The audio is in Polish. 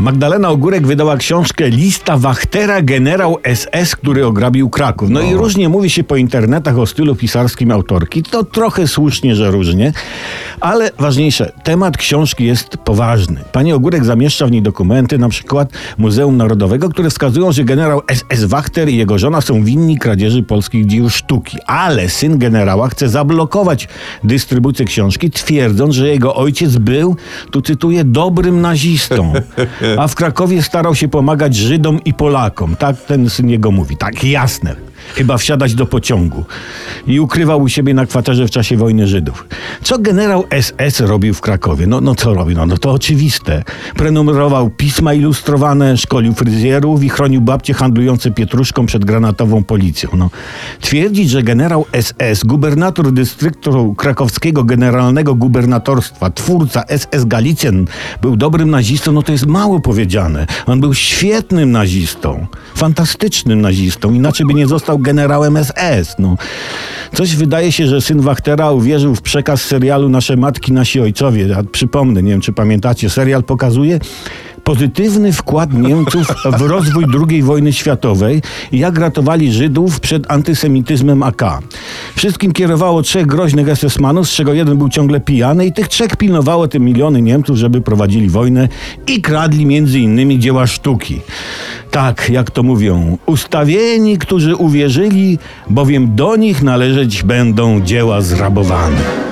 Magdalena Ogórek wydała książkę Lista Wachtera, generał SS, który ograbił Kraków. No, i różnie mówi się po internetach o stylu pisarskim autorki. To trochę słusznie, że różnie, ale ważniejsze, temat książki jest poważny. Pani Ogórek zamieszcza w niej dokumenty, na przykład Muzeum Narodowego, które wskazują, że generał SS Wachter i jego żona są winni kradzieży polskich dzieł sztuki. Ale syn generała chce zablokować dystrybucję książki, twierdząc, że jego ojciec był, tu cytuję, dobrym nazistą. A w Krakowie starał się pomagać Żydom i Polakom. Tak ten syn jego mówi. Tak, jasne. Chyba wsiadać do pociągu. I ukrywał u siebie na kwaterze w czasie wojny Żydów. Co generał SS robił w Krakowie? No, no co robił? No, no to oczywiste. Prenumerował pisma ilustrowane, szkolił fryzjerów i chronił babcie handlujące pietruszką przed granatową policją. No, twierdzić, że generał SS, gubernator dystryktu krakowskiego generalnego gubernatorstwa, twórca SS Galicjan był dobrym nazistą, no to jest mało powiedziane. On był świetnym nazistą, fantastycznym nazistą, inaczej by nie został generałem SS. No. Coś wydaje się, że syn Wachtera uwierzył w przekaz serialu Nasze Matki, Nasi Ojcowie. Ja przypomnę, nie wiem czy pamiętacie, serial pokazuje pozytywny wkład Niemców w rozwój II wojny światowej i jak ratowali Żydów przed antysemityzmem AK. Wszystkim kierowało trzech groźnych SS-manów, z czego jeden był ciągle pijany i tych trzech pilnowało te miliony Niemców, żeby prowadzili wojnę i kradli między innymi dzieła sztuki. Tak, jak to mówią, ustawieni, którzy uwierzyli, bowiem do nich należeć będą dzieła zrabowane.